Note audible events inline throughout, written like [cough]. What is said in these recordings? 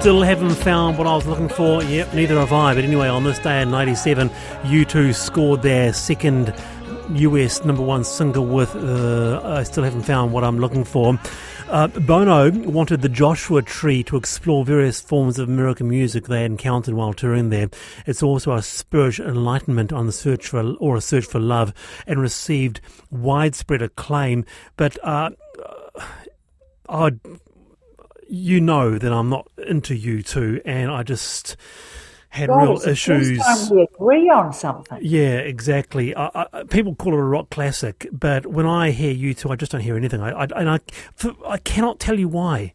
Still haven't found what I was looking for. Yep, neither have I. But anyway, on this day in 97, U2 scored their second US number one single with uh, I Still Haven't Found What I'm Looking For. Uh, Bono wanted the Joshua Tree to explore various forms of American music they encountered while touring there. It's also a spiritual enlightenment on the search for or a search for love, and received widespread acclaim. But uh, I, you know that I'm not into U2, and I just had God, real issues. We agree on something. Yeah, exactly. I, I, people call it a rock classic, but when I hear U2, I just don't hear anything. I, I and I, I cannot tell you why.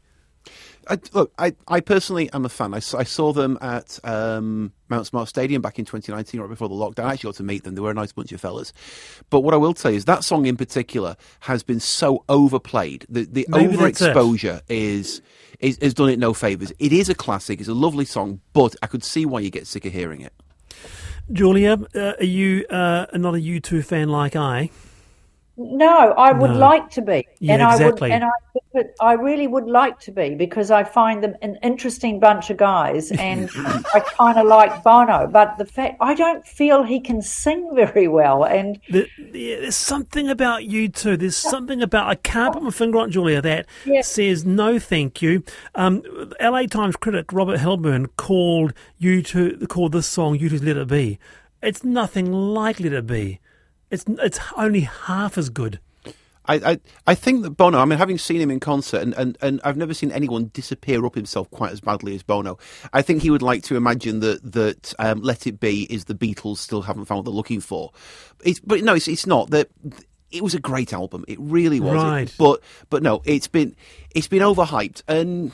I, look, I, I personally am a fan. I, saw- I saw them at um, Mount Smart Stadium back in 2019, right before the lockdown. I actually got to meet them. They were a nice bunch of fellas. But what I will tell you is that song in particular has been so overplayed. The, the Maybe overexposure is, is has done it no favors. It is a classic. It's a lovely song, but I could see why you get sick of hearing it. Julia, uh, are you uh, not a U2 fan like I? No, I would No. like to be, Yeah, and I exactly. would, and I, I really would like to be because I find them an interesting bunch of guys, and I [laughs] kind of like Bono. But the fact I don't feel he can sing very well, and The, the, there's something about U2. There's something about I can't put my finger on Julia that Yeah. says no, thank you. Um, LA Times critic Robert Hilburn called U2 called this song U2's "Let It Be." It's nothing like "Let It Be." It's it's only half as good. I, I, I think that Bono, I mean, having seen him in concert, and, and, and I've never seen anyone disappear up himself quite as badly as Bono. I think he would like to imagine that that um, Let It Be is the Beatles still haven't found what they're looking for. It's, but no, it's, it's not. That it was a great album. It really was. Right. But but no, it's been it's been overhyped, and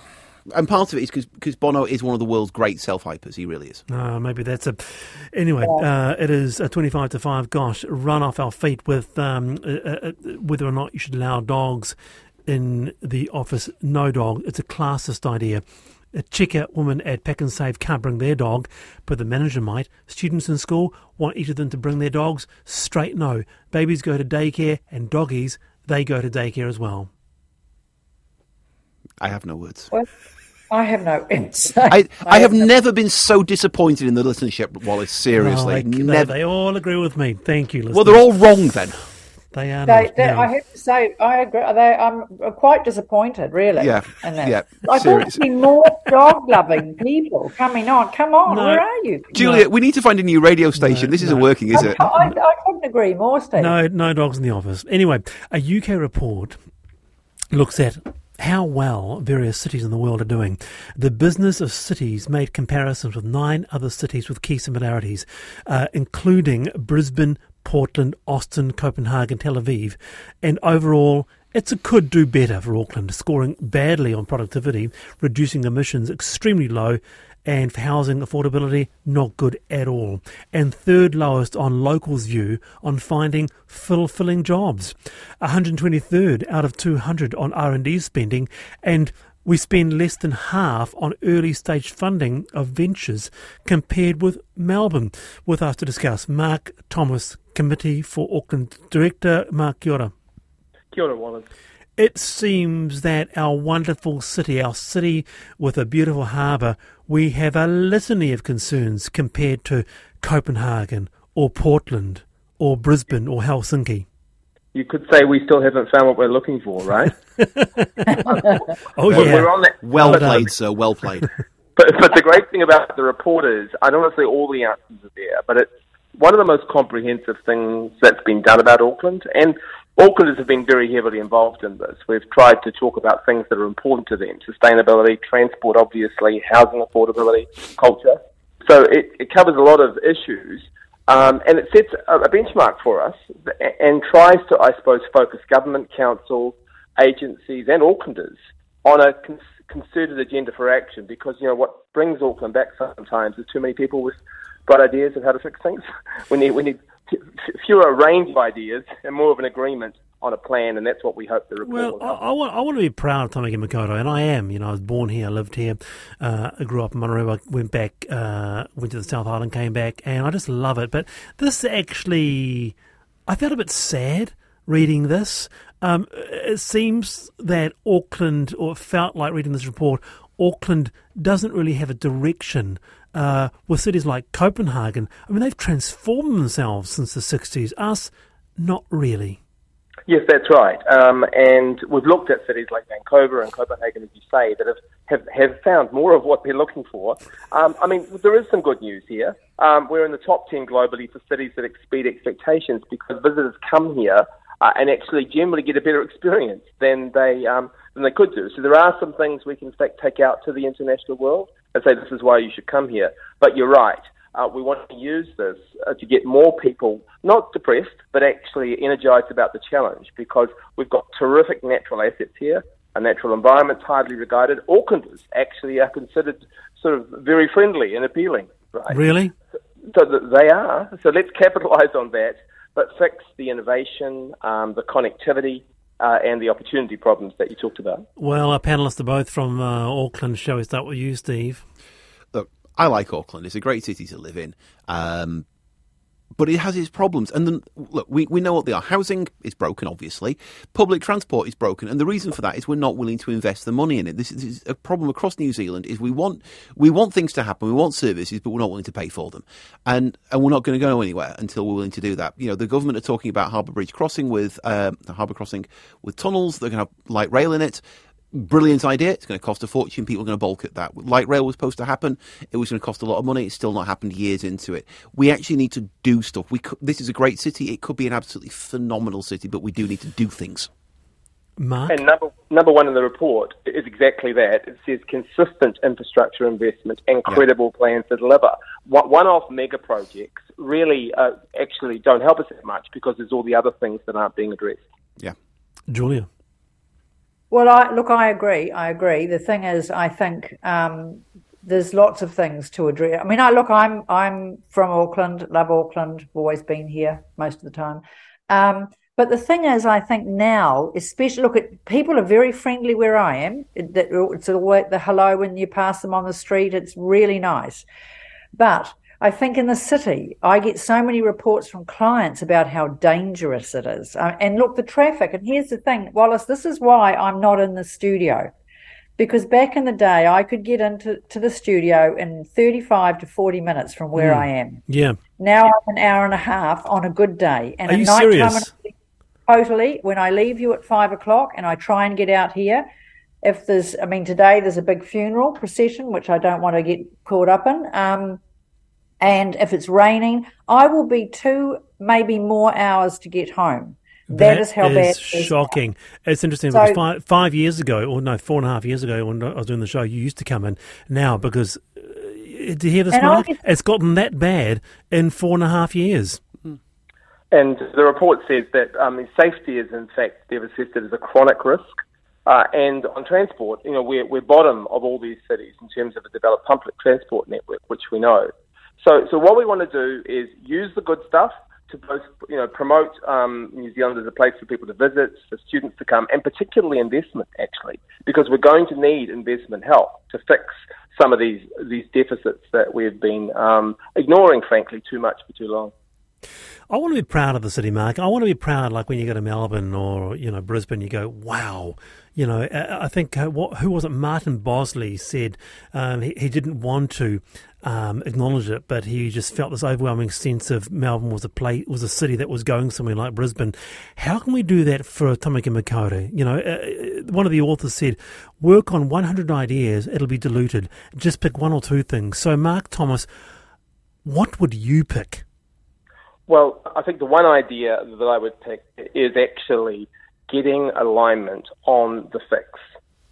and part of it is because Bono is one of the world's great self hypers. He really is. Uh, maybe that's a. Anyway, uh, it is a twenty-five to five. Gosh, run off our feet with um, uh, uh, whether or not you should allow dogs in the office. No dog. It's a classist idea. A checkout woman at Pack and Save can't bring their dog, but the manager might. Students in school want each of them to bring their dogs. Straight no. Babies go to daycare, and doggies they go to daycare as well. I have no words. well, I have no insight. [laughs] I, I have never been so disappointed in the listenership, Wallace. Seriously, Oh, they, they- never. they all agree with me. Thank you. well, they're all wrong then. They are. They, not, they, no. I have to say, I agree. They, I'm quite disappointed, really. Yeah, yeah, I thought serious. there'd be more dog-loving people coming on. Come on, No. where are you? Julia, we need to find a new radio station. No, this isn't no. working, is it? I, I couldn't agree more, Steve. No, no dogs in the office. Anyway, a UK report looks at how well various cities in the world are doing. The business of cities made comparisons with nine other cities with key similarities, uh, including Brisbane, Portland, Austin, Copenhagen, Tel Aviv, and overall. It's a could do better for Auckland, scoring badly on productivity, reducing emissions extremely low, and for housing affordability, not good at all. And third lowest on locals' view on finding fulfilling jobs. 123rd out of 200 on R&D spending, and we spend less than half on early stage funding of ventures compared with Melbourne. With us to discuss, Mark Thomas, Committee for Auckland Director. Mark, kia ora. Kia ora, Wallace. It seems that our wonderful city, our city with a beautiful harbour, we have a litany of concerns compared to Copenhagen or Portland or Brisbane or Helsinki. You could say we still haven't found what we're looking for, right? [laughs] Oh, We're- yeah. We're on that. Well Well played, sir. Well played. [laughs] But, but the great thing about the report is, I don't want to say all the answers are there, but it's one of the most comprehensive things that's been done about Auckland. And Aucklanders have been very heavily involved in this. We've tried to talk about things that are important to them sustainability, transport, obviously, housing affordability, culture. So it, it covers a lot of issues. Um, and it sets a, a benchmark for us and tries to, I suppose, focus government, council, agencies, and Aucklanders on a con- concerted agenda for action because, you know, what brings Auckland back sometimes is too many people with bright ideas of how to fix things. [laughs] we need, we need fewer range of ideas and more of an agreement on a plan, and that's what we hope the report Well, will I. I, want, I want to be proud of Tamaki Makaurau, and I am. You know, I was born here, I lived here, uh, I grew up in Monterey, went back, uh, went to the South Island, came back, and I just love it. But this actually, I felt a bit sad reading this. Um, it seems that Auckland, or it felt like reading this report, Auckland doesn't really have a direction uh, with cities like Copenhagen. I mean, they've transformed themselves since the 60s. Us, not really. Yes, that's right. Um, and we've looked at cities like Vancouver and Copenhagen, as you say, that have, have, have found more of what they're looking for. Um, I mean, there is some good news here. Um, we're in the top 10 globally for cities that exceed expectations because visitors come here uh, and actually generally get a better experience than they, um, than they could do. So there are some things we can, in fact, take out to the international world and say this is why you should come here. But you're right. Uh, we want to use this uh, to get more people not depressed, but actually energized about the challenge because we've got terrific natural assets here. A natural environment's highly regarded. Aucklanders actually are considered sort of very friendly and appealing. Right? Really? So, so they are. So let's capitalize on that, but fix the innovation, um, the connectivity, uh, and the opportunity problems that you talked about. Well, our panelists are both from uh, Auckland. Shall we start with you, Steve? I like Auckland. It's a great city to live in. Um, but it has its problems. And then, look, we, we know what they are. Housing is broken, obviously. Public transport is broken. And the reason for that is we're not willing to invest the money in it. This is a problem across New Zealand is we want, we want things to happen. We want services, but we're not willing to pay for them. And, and we're not going to go anywhere until we're willing to do that. You know, the government are talking about Harbour Bridge crossing with, um, Harbour crossing with tunnels. They're going to have light rail in it brilliant idea. It's going to cost a fortune. People are going to balk at that. Light rail was supposed to happen. It was going to cost a lot of money. It's still not happened years into it. We actually need to do stuff. We could, this is a great city. It could be an absolutely phenomenal city, but we do need to do things. Mark? And number number one in the report is exactly that. It says consistent infrastructure investment and credible yeah. plans to deliver. One-off mega projects really uh, actually don't help us that much because there's all the other things that aren't being addressed. Yeah, Julia. Well, I look, I agree. I agree. The thing is, I think um, there's lots of things to address. I mean, I look, I'm I'm from Auckland, love Auckland, always been here most of the time. Um, but the thing is, I think now, especially look at people are very friendly where I am. It, it's always the hello when you pass them on the street. It's really nice. But I think in the city, I get so many reports from clients about how dangerous it is. Uh, and look, the traffic, and here's the thing, Wallace, this is why I'm not in the studio. Because back in the day, I could get into to the studio in 35 to 40 minutes from where mm. I am. Yeah. Now I'm an hour and a half on a good day. And Are you serious? Totally. When I leave you at five o'clock and I try and get out here, if there's, I mean, today there's a big funeral procession, which I don't want to get caught up in. Um, and if it's raining, I will be two, maybe more hours to get home. that, that is how is bad. Shocking. It's interesting so, because five, five years ago, or no, four and a half years ago, when I was doing the show, you used to come in. Now, because uh, to hear this, Mark, it's gotten that bad in four and a half years. And the report says that um, safety is, in fact, they've assessed it as a chronic risk. Uh, and on transport, you know, we're, we're bottom of all these cities in terms of a developed public transport network, which we know. So, so what we want to do is use the good stuff to both, you know, promote um, New Zealand as a place for people to visit, for students to come, and particularly investment, actually, because we're going to need investment help to fix some of these these deficits that we've been um, ignoring, frankly, too much for too long. I want to be proud of the city, Mark. I want to be proud, like when you go to Melbourne or you know Brisbane, you go, "Wow, you know, I think uh, who was it? Martin Bosley said um, he, he, didn't want to um, acknowledge it, but he just felt this overwhelming sense of Melbourne was a place, was a city that was going somewhere like Brisbane. How can we do that for Tamaki Makaurau? You know, uh, uh, one of the authors said, "Work on 100 ideas; it'll be diluted. Just pick one or two things." So, Mark Thomas, what would you pick? Well, I think the one idea that I would pick is actually getting alignment on the fix.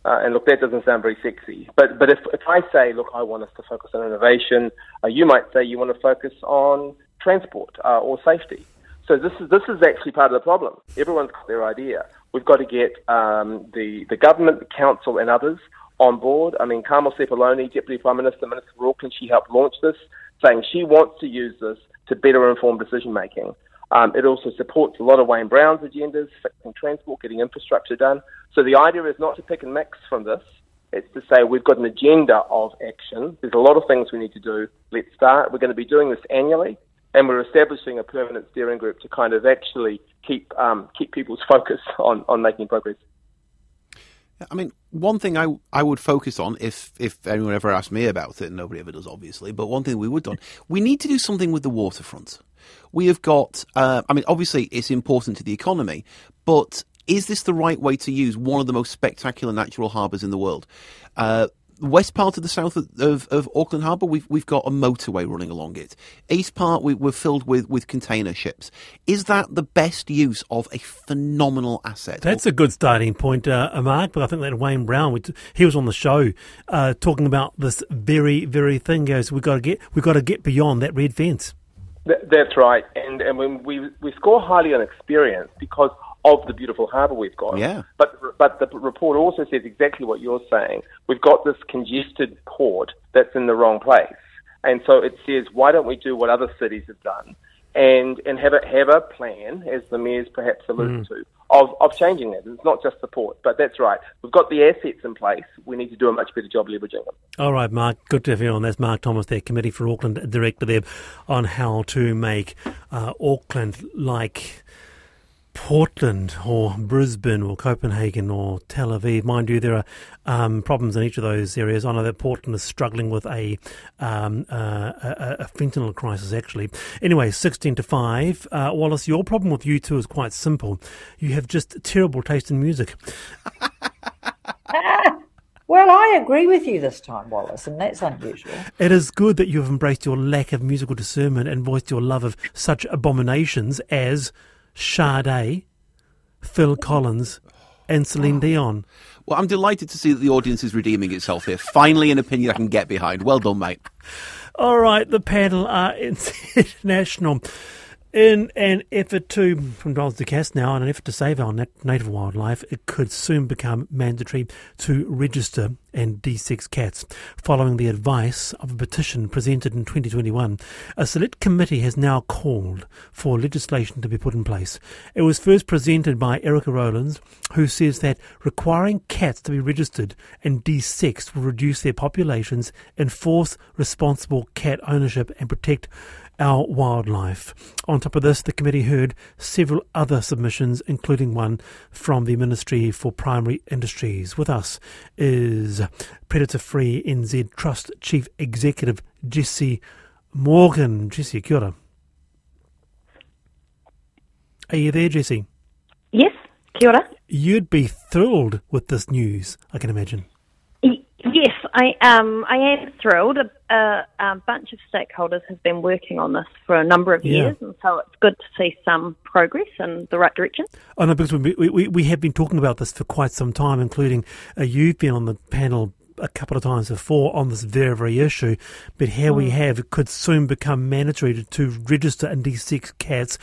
Uh, and look, that doesn't sound very sexy. But but if if I say, look, I want us to focus on innovation, uh, you might say you want to focus on transport uh, or safety. So this is this is actually part of the problem. Everyone's got their idea. We've got to get um, the the government, the council, and others on board. I mean, Carmel Sepuloni, Deputy Prime Minister, Minister for Auckland, she helped launch this, saying she wants to use this to better informed decision making. Um, it also supports a lot of Wayne Brown's agendas, fixing transport, getting infrastructure done. So the idea is not to pick and mix from this. It's to say we've got an agenda of action. There's a lot of things we need to do. Let's start. We're going to be doing this annually, and we're establishing a permanent steering group to kind of actually keep um, keep people's [laughs] focus on, on making progress. I mean, one thing I I would focus on if if anyone ever asked me about it, nobody ever does, obviously. But one thing we would do, we need to do something with the waterfront. We have got. Uh, I mean, obviously, it's important to the economy, but is this the right way to use one of the most spectacular natural harbours in the world? Uh, west part of the south of, of, of, Auckland Harbour, we've we've got a motorway running along it. East part, we, are filled with, with container ships. Is that the best use of a phenomenal asset? That's a good starting point, uh, Mark. But I think that Wayne Brown, he was on the show uh, talking about this very very thing. Goes, we've got to get we've got to get beyond that red fence. that's right, and and when we we score highly on experience because of the beautiful harbour we've got. Yeah. But but the report also says exactly what you're saying. We've got this congested port that's in the wrong place, and so it says why don't we do what other cities have done, and and have a have a plan, as the mayor's perhaps alluded mm. to, of of changing that. It's not just the port, but that's right. We've got the assets in place. We need to do a much better job leveraging them. All right, Mark. Good to have you on. That's Mark Thomas, their committee for Auckland director there, on how to make uh, Auckland like Portland or Brisbane or Copenhagen or Tel Aviv. Mind you, there are um, problems in each of those areas. I know that Portland is struggling with a, um, uh, a, a, fentanyl crisis, actually. Anyway, 16 to 5. Uh, Wallace, your problem with you two is quite simple. You have just terrible taste in music. [laughs] Well, I agree with you this time, Wallace, and that's unusual. It is good that you have embraced your lack of musical discernment and voiced your love of such abominations as Sade, Phil Collins, and Celine oh. Dion. Well, I'm delighted to see that the audience is redeeming itself here. Finally, an opinion I can get behind. Well done, mate. All right, the panel are [laughs] international. In an effort to, from Donald Ducasse now, in an effort to save our native wildlife, it could soon become mandatory to register and de-sex cats. Following the advice of a petition presented in 2021, a select committee has now called for legislation to be put in place. It was first presented by Erica Rowlands, who says that requiring cats to be registered and de-sexed will reduce their populations, enforce responsible cat ownership, and protect our wildlife. On top of this, the committee heard several other submissions, including one from the Ministry for Primary Industries. With us is Predator Free NZ Trust Chief Executive Jesse Morgan. Jesse, kia ora. Are you there, Jesse? Yes, kia ora. You'd be thrilled with this news, I can imagine. Yes, I um I am thrilled. A, a, a, bunch of stakeholders have been working on this for a number of years, and so it's good to see some progress in the right direction. I know because we, we, we have been talking about this for quite some time, including uh, you've been on the panel a couple of times before on this very, very issue. But here mm. we have it could soon become mandatory to, to register and de-sex cats.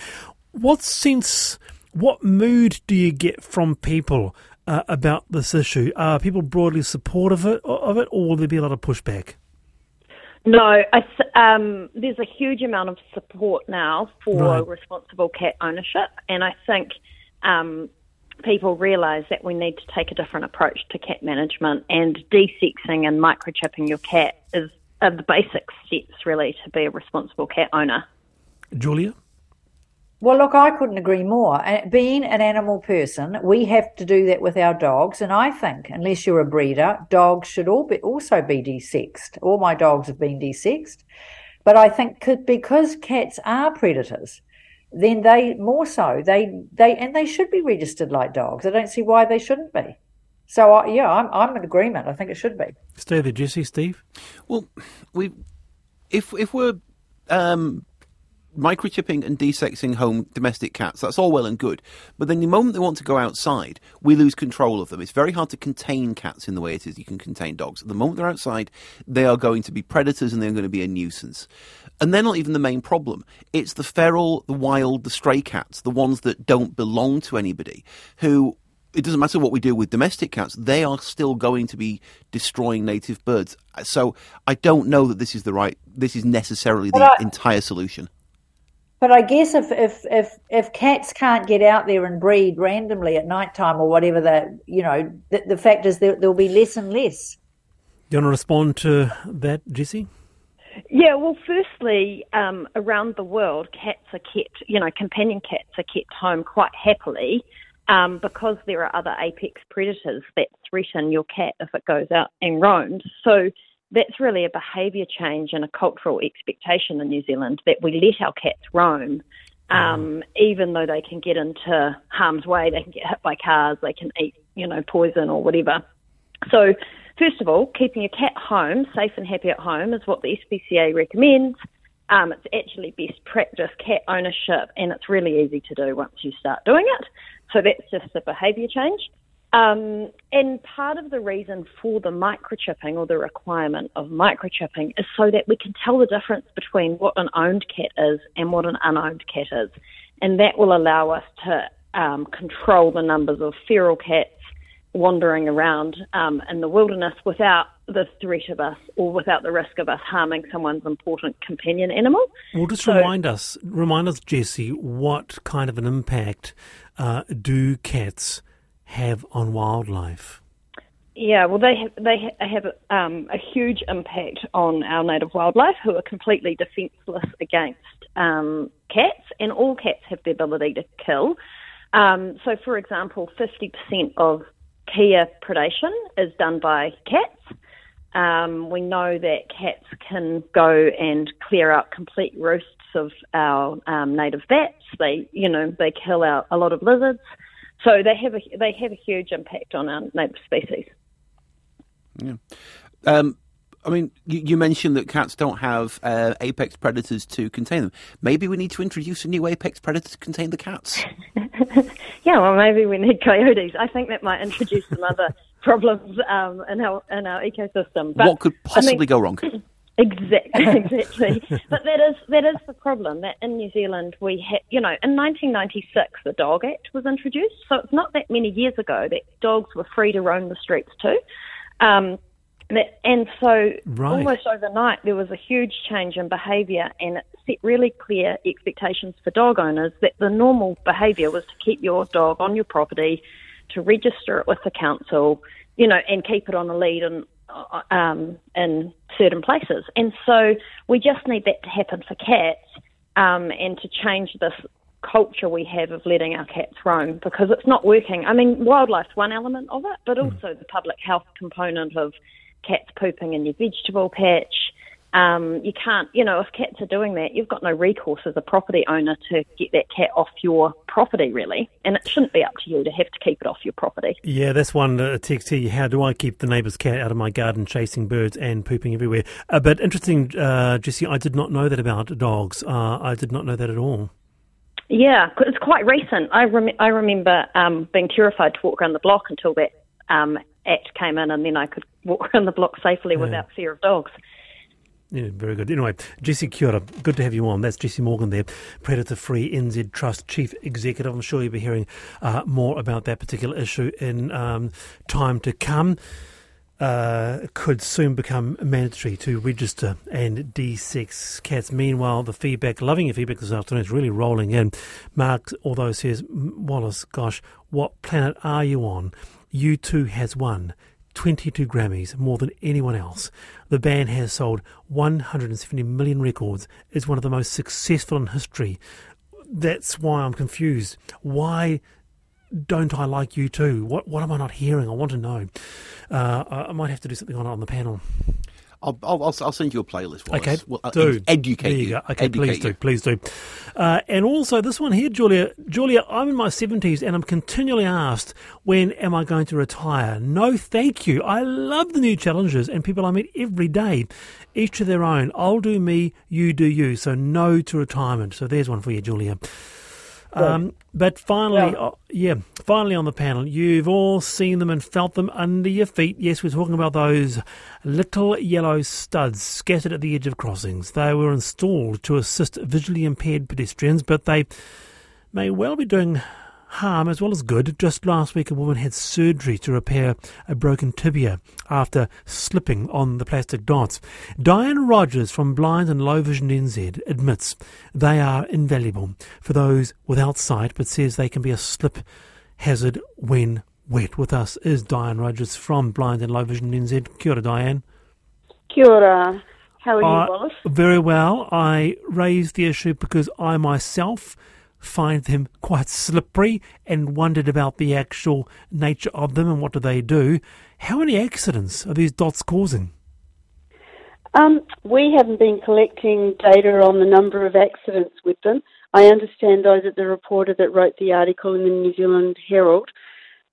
What sense, what mood do you get from people uh, about this issue? Are people broadly supportive of it, of it, or will there be a lot of pushback? No, um, there's a huge amount of support now for right. responsible cat ownership, and I think um, people realise that we need to take a different approach to cat management, and de-sexing and microchipping your cat is are the basic steps really to be a responsible cat owner. Julia? Well, look, I couldn't agree more. Being an animal person, we have to do that with our dogs. And I think, unless you're a breeder, dogs should all be, also be desexed. All my dogs have been desexed. But I think because cats are predators, then they more so they they and they should be registered like dogs. I don't see why they shouldn't be. So I, yeah, I'm I'm in agreement. I think it should be. Stay there, Jesse. Steve. Well, we if if we're um, microchipping and desexing home domestic cats, that's all well and good. But then the moment they want to go outside, we lose control of them. It's very hard to contain cats in the way it is you can contain dogs. At The moment they're outside, they are going to be predators and they're going to be a nuisance. And they're not even the main problem. It's the feral, the wild, the stray cats, the ones that don't belong to anybody, who it doesn't matter what we do with domestic cats, they are still going to be destroying native birds. So I don't know that this is the right, this is necessarily the I, entire solution. But I guess if, if if if cats can't get out there and breed randomly at night time or whatever, that you know, the, the fact is there, there'll be less and less. Do you want to respond to that, Jesse? Yeah, well, firstly, um, around the world, cats are kept, you know, companion cats are kept home quite happily um, because there are other apex predators that threaten your cat if it goes out and roams. So that's really a behaviour change and a cultural expectation in New Zealand that we let our cats roam. Um, even though they can get into harm's way, they can get hit by cars, they can eat, you know, poison or whatever. So, first of all, keeping your cat home, safe and happy at home, is what the SPCA recommends. Um, it's actually best practice cat ownership, and it's really easy to do once you start doing it. So that's just a behaviour change. Um, and part of the reason for the microchipping or the requirement of microchipping is so that we can tell the difference between what an owned cat is and what an unowned cat is. And that will allow us to um, control the numbers of feral cats wandering around um, in the wilderness without the threat of us or without the risk of us harming someone's important companion animal. Well, just So- remind us, remind us, Jesse, what kind of an impact uh, do cats have on wildlife? Yeah, well, they have, they have um, a huge impact on our native wildlife, who are completely defenceless against um, cats, and all cats have the ability to kill. Um, so, for example, 50% of kea predation is done by cats. Um, we know that cats can go and clear out complete roosts of our um, native bats. They, you know, they kill out a lot of lizards. So they have a they have a huge impact on our native species. Um, I mean, you, you mentioned that cats don't have uh, apex predators to contain them. Maybe we need to introduce a new apex predator to contain the cats. [laughs] Yeah, well, maybe we need coyotes. I think that might introduce some other [laughs] problems um, in our in our ecosystem. But, what could I possibly mean, go wrong? [clears throat] Exactly, [laughs] exactly. but that is that is the problem. That in New Zealand we had, you know, in 1996 the Dog Act was introduced, so it's not that many years ago that dogs were free to roam the streets too. Um, that, and so Right. almost overnight there was a huge change in behaviour, and it set really clear expectations for dog owners that the normal behaviour was to keep your dog on your property, to register it with the council, you know, and keep it on a lead and um, in certain places. And so we just need that to happen for cats um, and to change this culture we have of letting our cats roam because it's not working. I mean, wildlife's one element of it, but also the public health component of cats pooping in your vegetable patch. Um, you can't, you know, if cats are doing that, you've got no recourse as a property owner to get that cat off your property, really. And it shouldn't be up to you to have to keep it off your property. Yeah, that's one uh, text here. How do I keep the neighbour's cat out of my garden chasing birds and pooping everywhere? Uh, but interesting, uh, Jesse, I did not know that about dogs. Uh, I did not know that at all. Yeah, it's quite recent. I, rem- I remember um, being terrified to walk around the block until that um, act came in, and then I could walk [laughs] around the block safely without fear of dogs. Yeah, very good. Anyway, Jesse Kia ora, good to have you on. That's Jesse Morgan there, Predator Free NZ Trust Chief Executive. I'm sure you'll be hearing uh, more about that particular issue in um, time to come. Uh, could soon become mandatory to register and de-sex cats. Meanwhile, the feedback, loving your feedback this afternoon, is really rolling in. Mark, although says, Wallace, gosh, what planet are you on? U2 has won 22 Grammys, more than anyone else. The band has sold 170 million records. It's one of the most successful in history. That's why I'm confused. Why don't I like you too? What what am I not hearing? I want to know. Uh, I might have to do something on on the panel. I'll, I'll, I'll send you a playlist. Wallace. Okay, Well, uh, do ed- educate there you. Okay, Educate please you. do, please do. Uh, and also this one here, Julia. Julia, I'm in my seventies and I'm continually asked when am I going to retire. No, thank you. I love the new challenges and people I meet every day. Each to their own. I'll do me, you do you. So no to retirement. So there's one for you, Julia. Um, but finally, Yeah. oh, yeah, finally on the panel, you've all seen them and felt them under your feet. Yes, we're talking about those little yellow studs scattered at the edge of crossings. They were installed to assist visually impaired pedestrians, but they may well be doing harm as well as good. Just last week, a woman had surgery to repair a broken tibia after slipping on the plastic dots. Diane Rogers from Blind and Low Vision NZ admits they are invaluable for those without sight, but says they can be a slip hazard when wet. With us is Diane Rogers from Blind and Low Vision NZ. Kia ora, Diane. Kia ora. How are you, I- Wallace? Very well. I raised the issue because I myself find them quite slippery and wondered about the actual nature of them and what do they do. How many accidents are these dots causing? Um, we haven't been collecting data on the number of accidents with them. I understand, though, that the reporter that wrote the article in the New Zealand Herald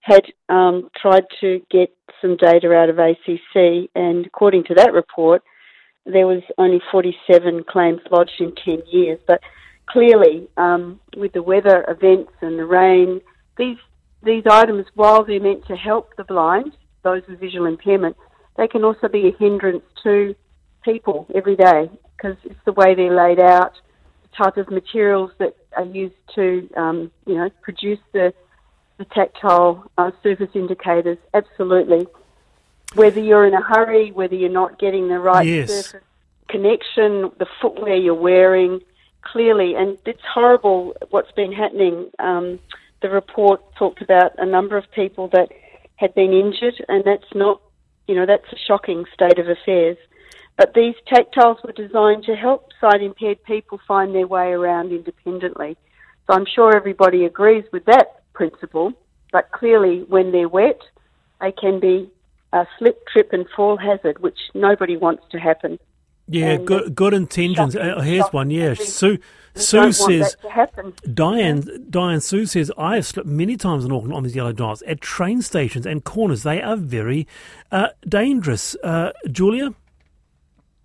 had um, tried to get some data out of ACC, and according to that report, there was only 47 claims lodged in 10 years. But clearly, um, with the weather events and the rain, these these items, while they're meant to help the blind, those with visual impairment, they can also be a hindrance to people every day because it's the way they're laid out, the type of materials that are used to, um, you know, produce the, the tactile uh, surface indicators. Absolutely. Whether you're in a hurry, whether you're not getting the right yes. surface connection, the footwear you're wearing, clearly, and it's horrible what's been happening. Um, the report talked about a number of people that had been injured, and that's not, you know, that's a shocking state of affairs. But these tactiles were designed to help sight impaired people find their way around independently. So I'm sure everybody agrees with that principle. But clearly, when they're wet, they can be a slip, trip, and fall hazard, which nobody wants to happen. Yeah, good good intentions. Uh, here's one. Yeah. Sue. Sue says. that to happen. Diane, Diane Sue says, I have slipped many times in Auckland on these yellow dots at train stations and corners. They are very uh, dangerous. Uh, Julia?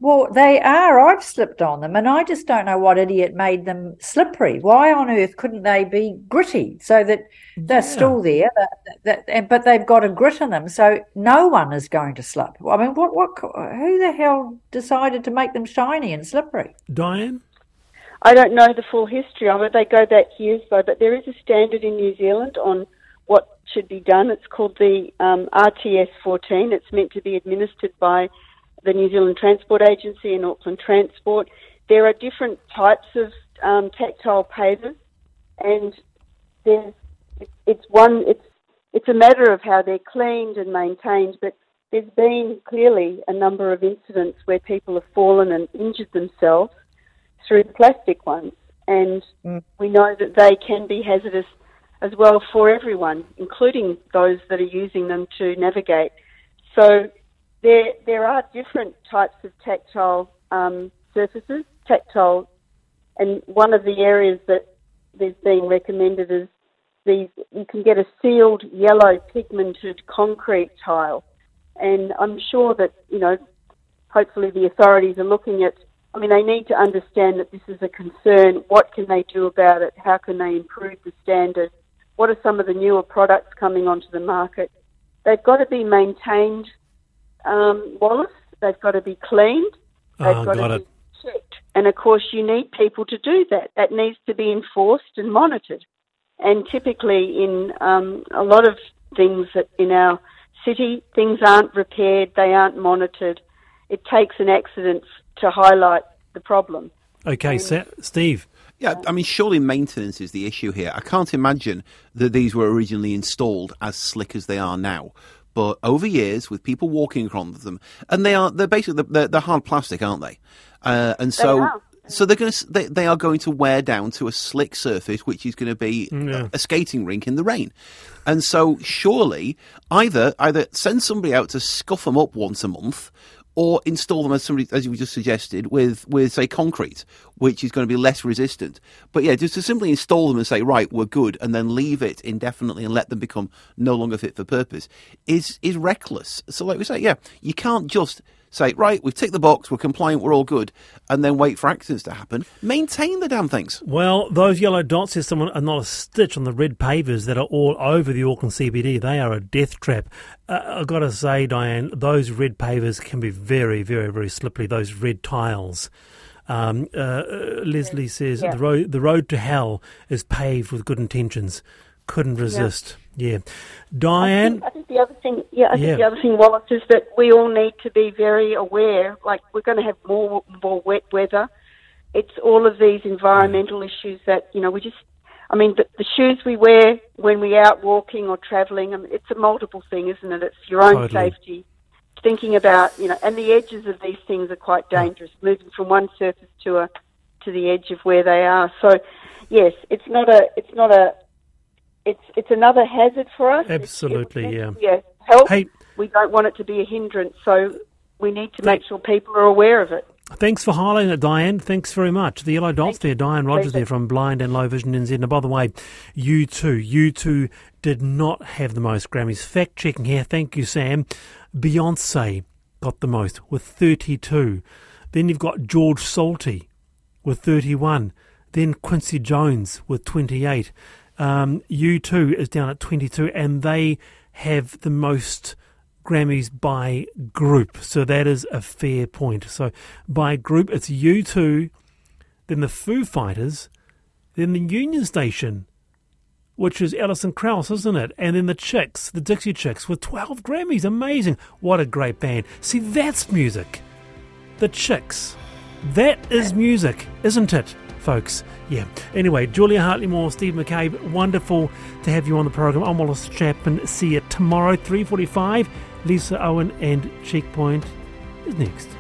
Well, they are. I've slipped on them, and I just don't know what idiot made them slippery. Why on earth couldn't they be gritty so that they're Yeah. still there, that, that, and, but they've got a grit in them, so no one is going to slip? I mean, what, what, who the hell decided to make them shiny and slippery? Diane? I don't know the full history of it. They go back years though, but there is a standard in New Zealand on what should be done. It's called the um, RTS 14. It's meant to be administered by the New Zealand Transport Agency and Auckland Transport. There are different types of um, tactile pavers, and there's it's one it's it's a matter of how they're cleaned and maintained. But there's been clearly a number of incidents where people have fallen and injured themselves through the plastic ones, and Mm. we know that they can be hazardous as well for everyone, including those that are using them to navigate. So there there are different types of tactile um, surfaces, tactile, and one of the areas that there's been recommended is these. You can get a sealed yellow pigmented concrete tile, and I'm sure that you know, hopefully the authorities are looking at. I mean, they need to understand that this is a concern. What can they do about it? How can they improve the standard? What are some of the newer products coming onto the market? They've got to be maintained um, Wallace. They've got to be cleaned. They've Oh, got, got to it. be checked. And of course, you need people to do that. That needs to be enforced and monitored. And typically, in um, a lot of things that in our city, things aren't repaired, they aren't monitored. It takes an accident to highlight the problem. Okay, Sa- Steve. Yeah, I mean, surely maintenance is the issue here. I can't imagine that these were originally installed as slick as they are now. But over years, with people walking across them, and they are they're basically they're, they're hard plastic, aren't they? Uh, and so are. so they're going to they, they are going to wear down to a slick surface, which is going to be Yeah. a, a skating rink in the rain. And so surely either either send somebody out to scuff them up once a month, or install them as somebody as you just suggested with with say concrete, which is going to be less resistant. But yeah, just to simply install them and say right we're good, and then leave it indefinitely and let them become no longer fit for purpose is is reckless. So like we say, yeah, you can't just say right we've ticked the box, we're compliant, we're all good, and then wait for accidents to happen. Maintain the damn things. Well, those yellow dots, says someone, are not a stitch on the red pavers that are all over the Auckland CBD. They are a death trap. Uh, I've got to say, Diane, those red pavers can be very, very, very slippery, those red tiles. Um, uh, uh, Leslie says Yeah. the road the road to hell is paved with good intentions. Couldn't resist. Yeah, Diane. I think the other thing, yeah, I Yeah. think the other thing, Wallace, is that we all need to be very aware. Like we're going to have more more wet weather. It's all of these environmental issues that you know we just. I mean, the, the shoes we wear when we're out walking or travelling. I mean, it's a multiple thing, isn't it? It's your own Totally. safety. Thinking about you know, and the edges of these things are quite dangerous. Moving from one surface to a to the edge of where they are. So, yes, it's not a, it's not a, it's it's another hazard for us. Absolutely, yeah. Yeah, help. Hey, we don't want it to be a hindrance, so we need to make sure people are aware of it. Thanks for highlighting it, Diane. Thanks very much. The yellow dots there, Diane Rogers there from Blind and Low Vision NZ. And by the way, U2, you two did not have the most Grammys. Fact checking here. Thank you, Sam. Beyonce got the most with 32. Then you've got George Solti with 31. Then Quincy Jones with 28. Um, U2 is down at 22, and they have the most Grammys by group. So that is a fair point. So by group, it's U2, then the Foo Fighters, then the Union Station, which is Alison Krauss, isn't it? And then the Chicks, the Dixie Chicks, with 12 Grammys. Amazing. What a great band. See, that's music. The Chicks. That is music, isn't it, folks? Yeah. Anyway, Julia Hartley Moore, Steve McCabe, wonderful to have you on the program. I'm Wallace Chapman. See you tomorrow, 3.45. Lisa Owen and Checkpoint is next.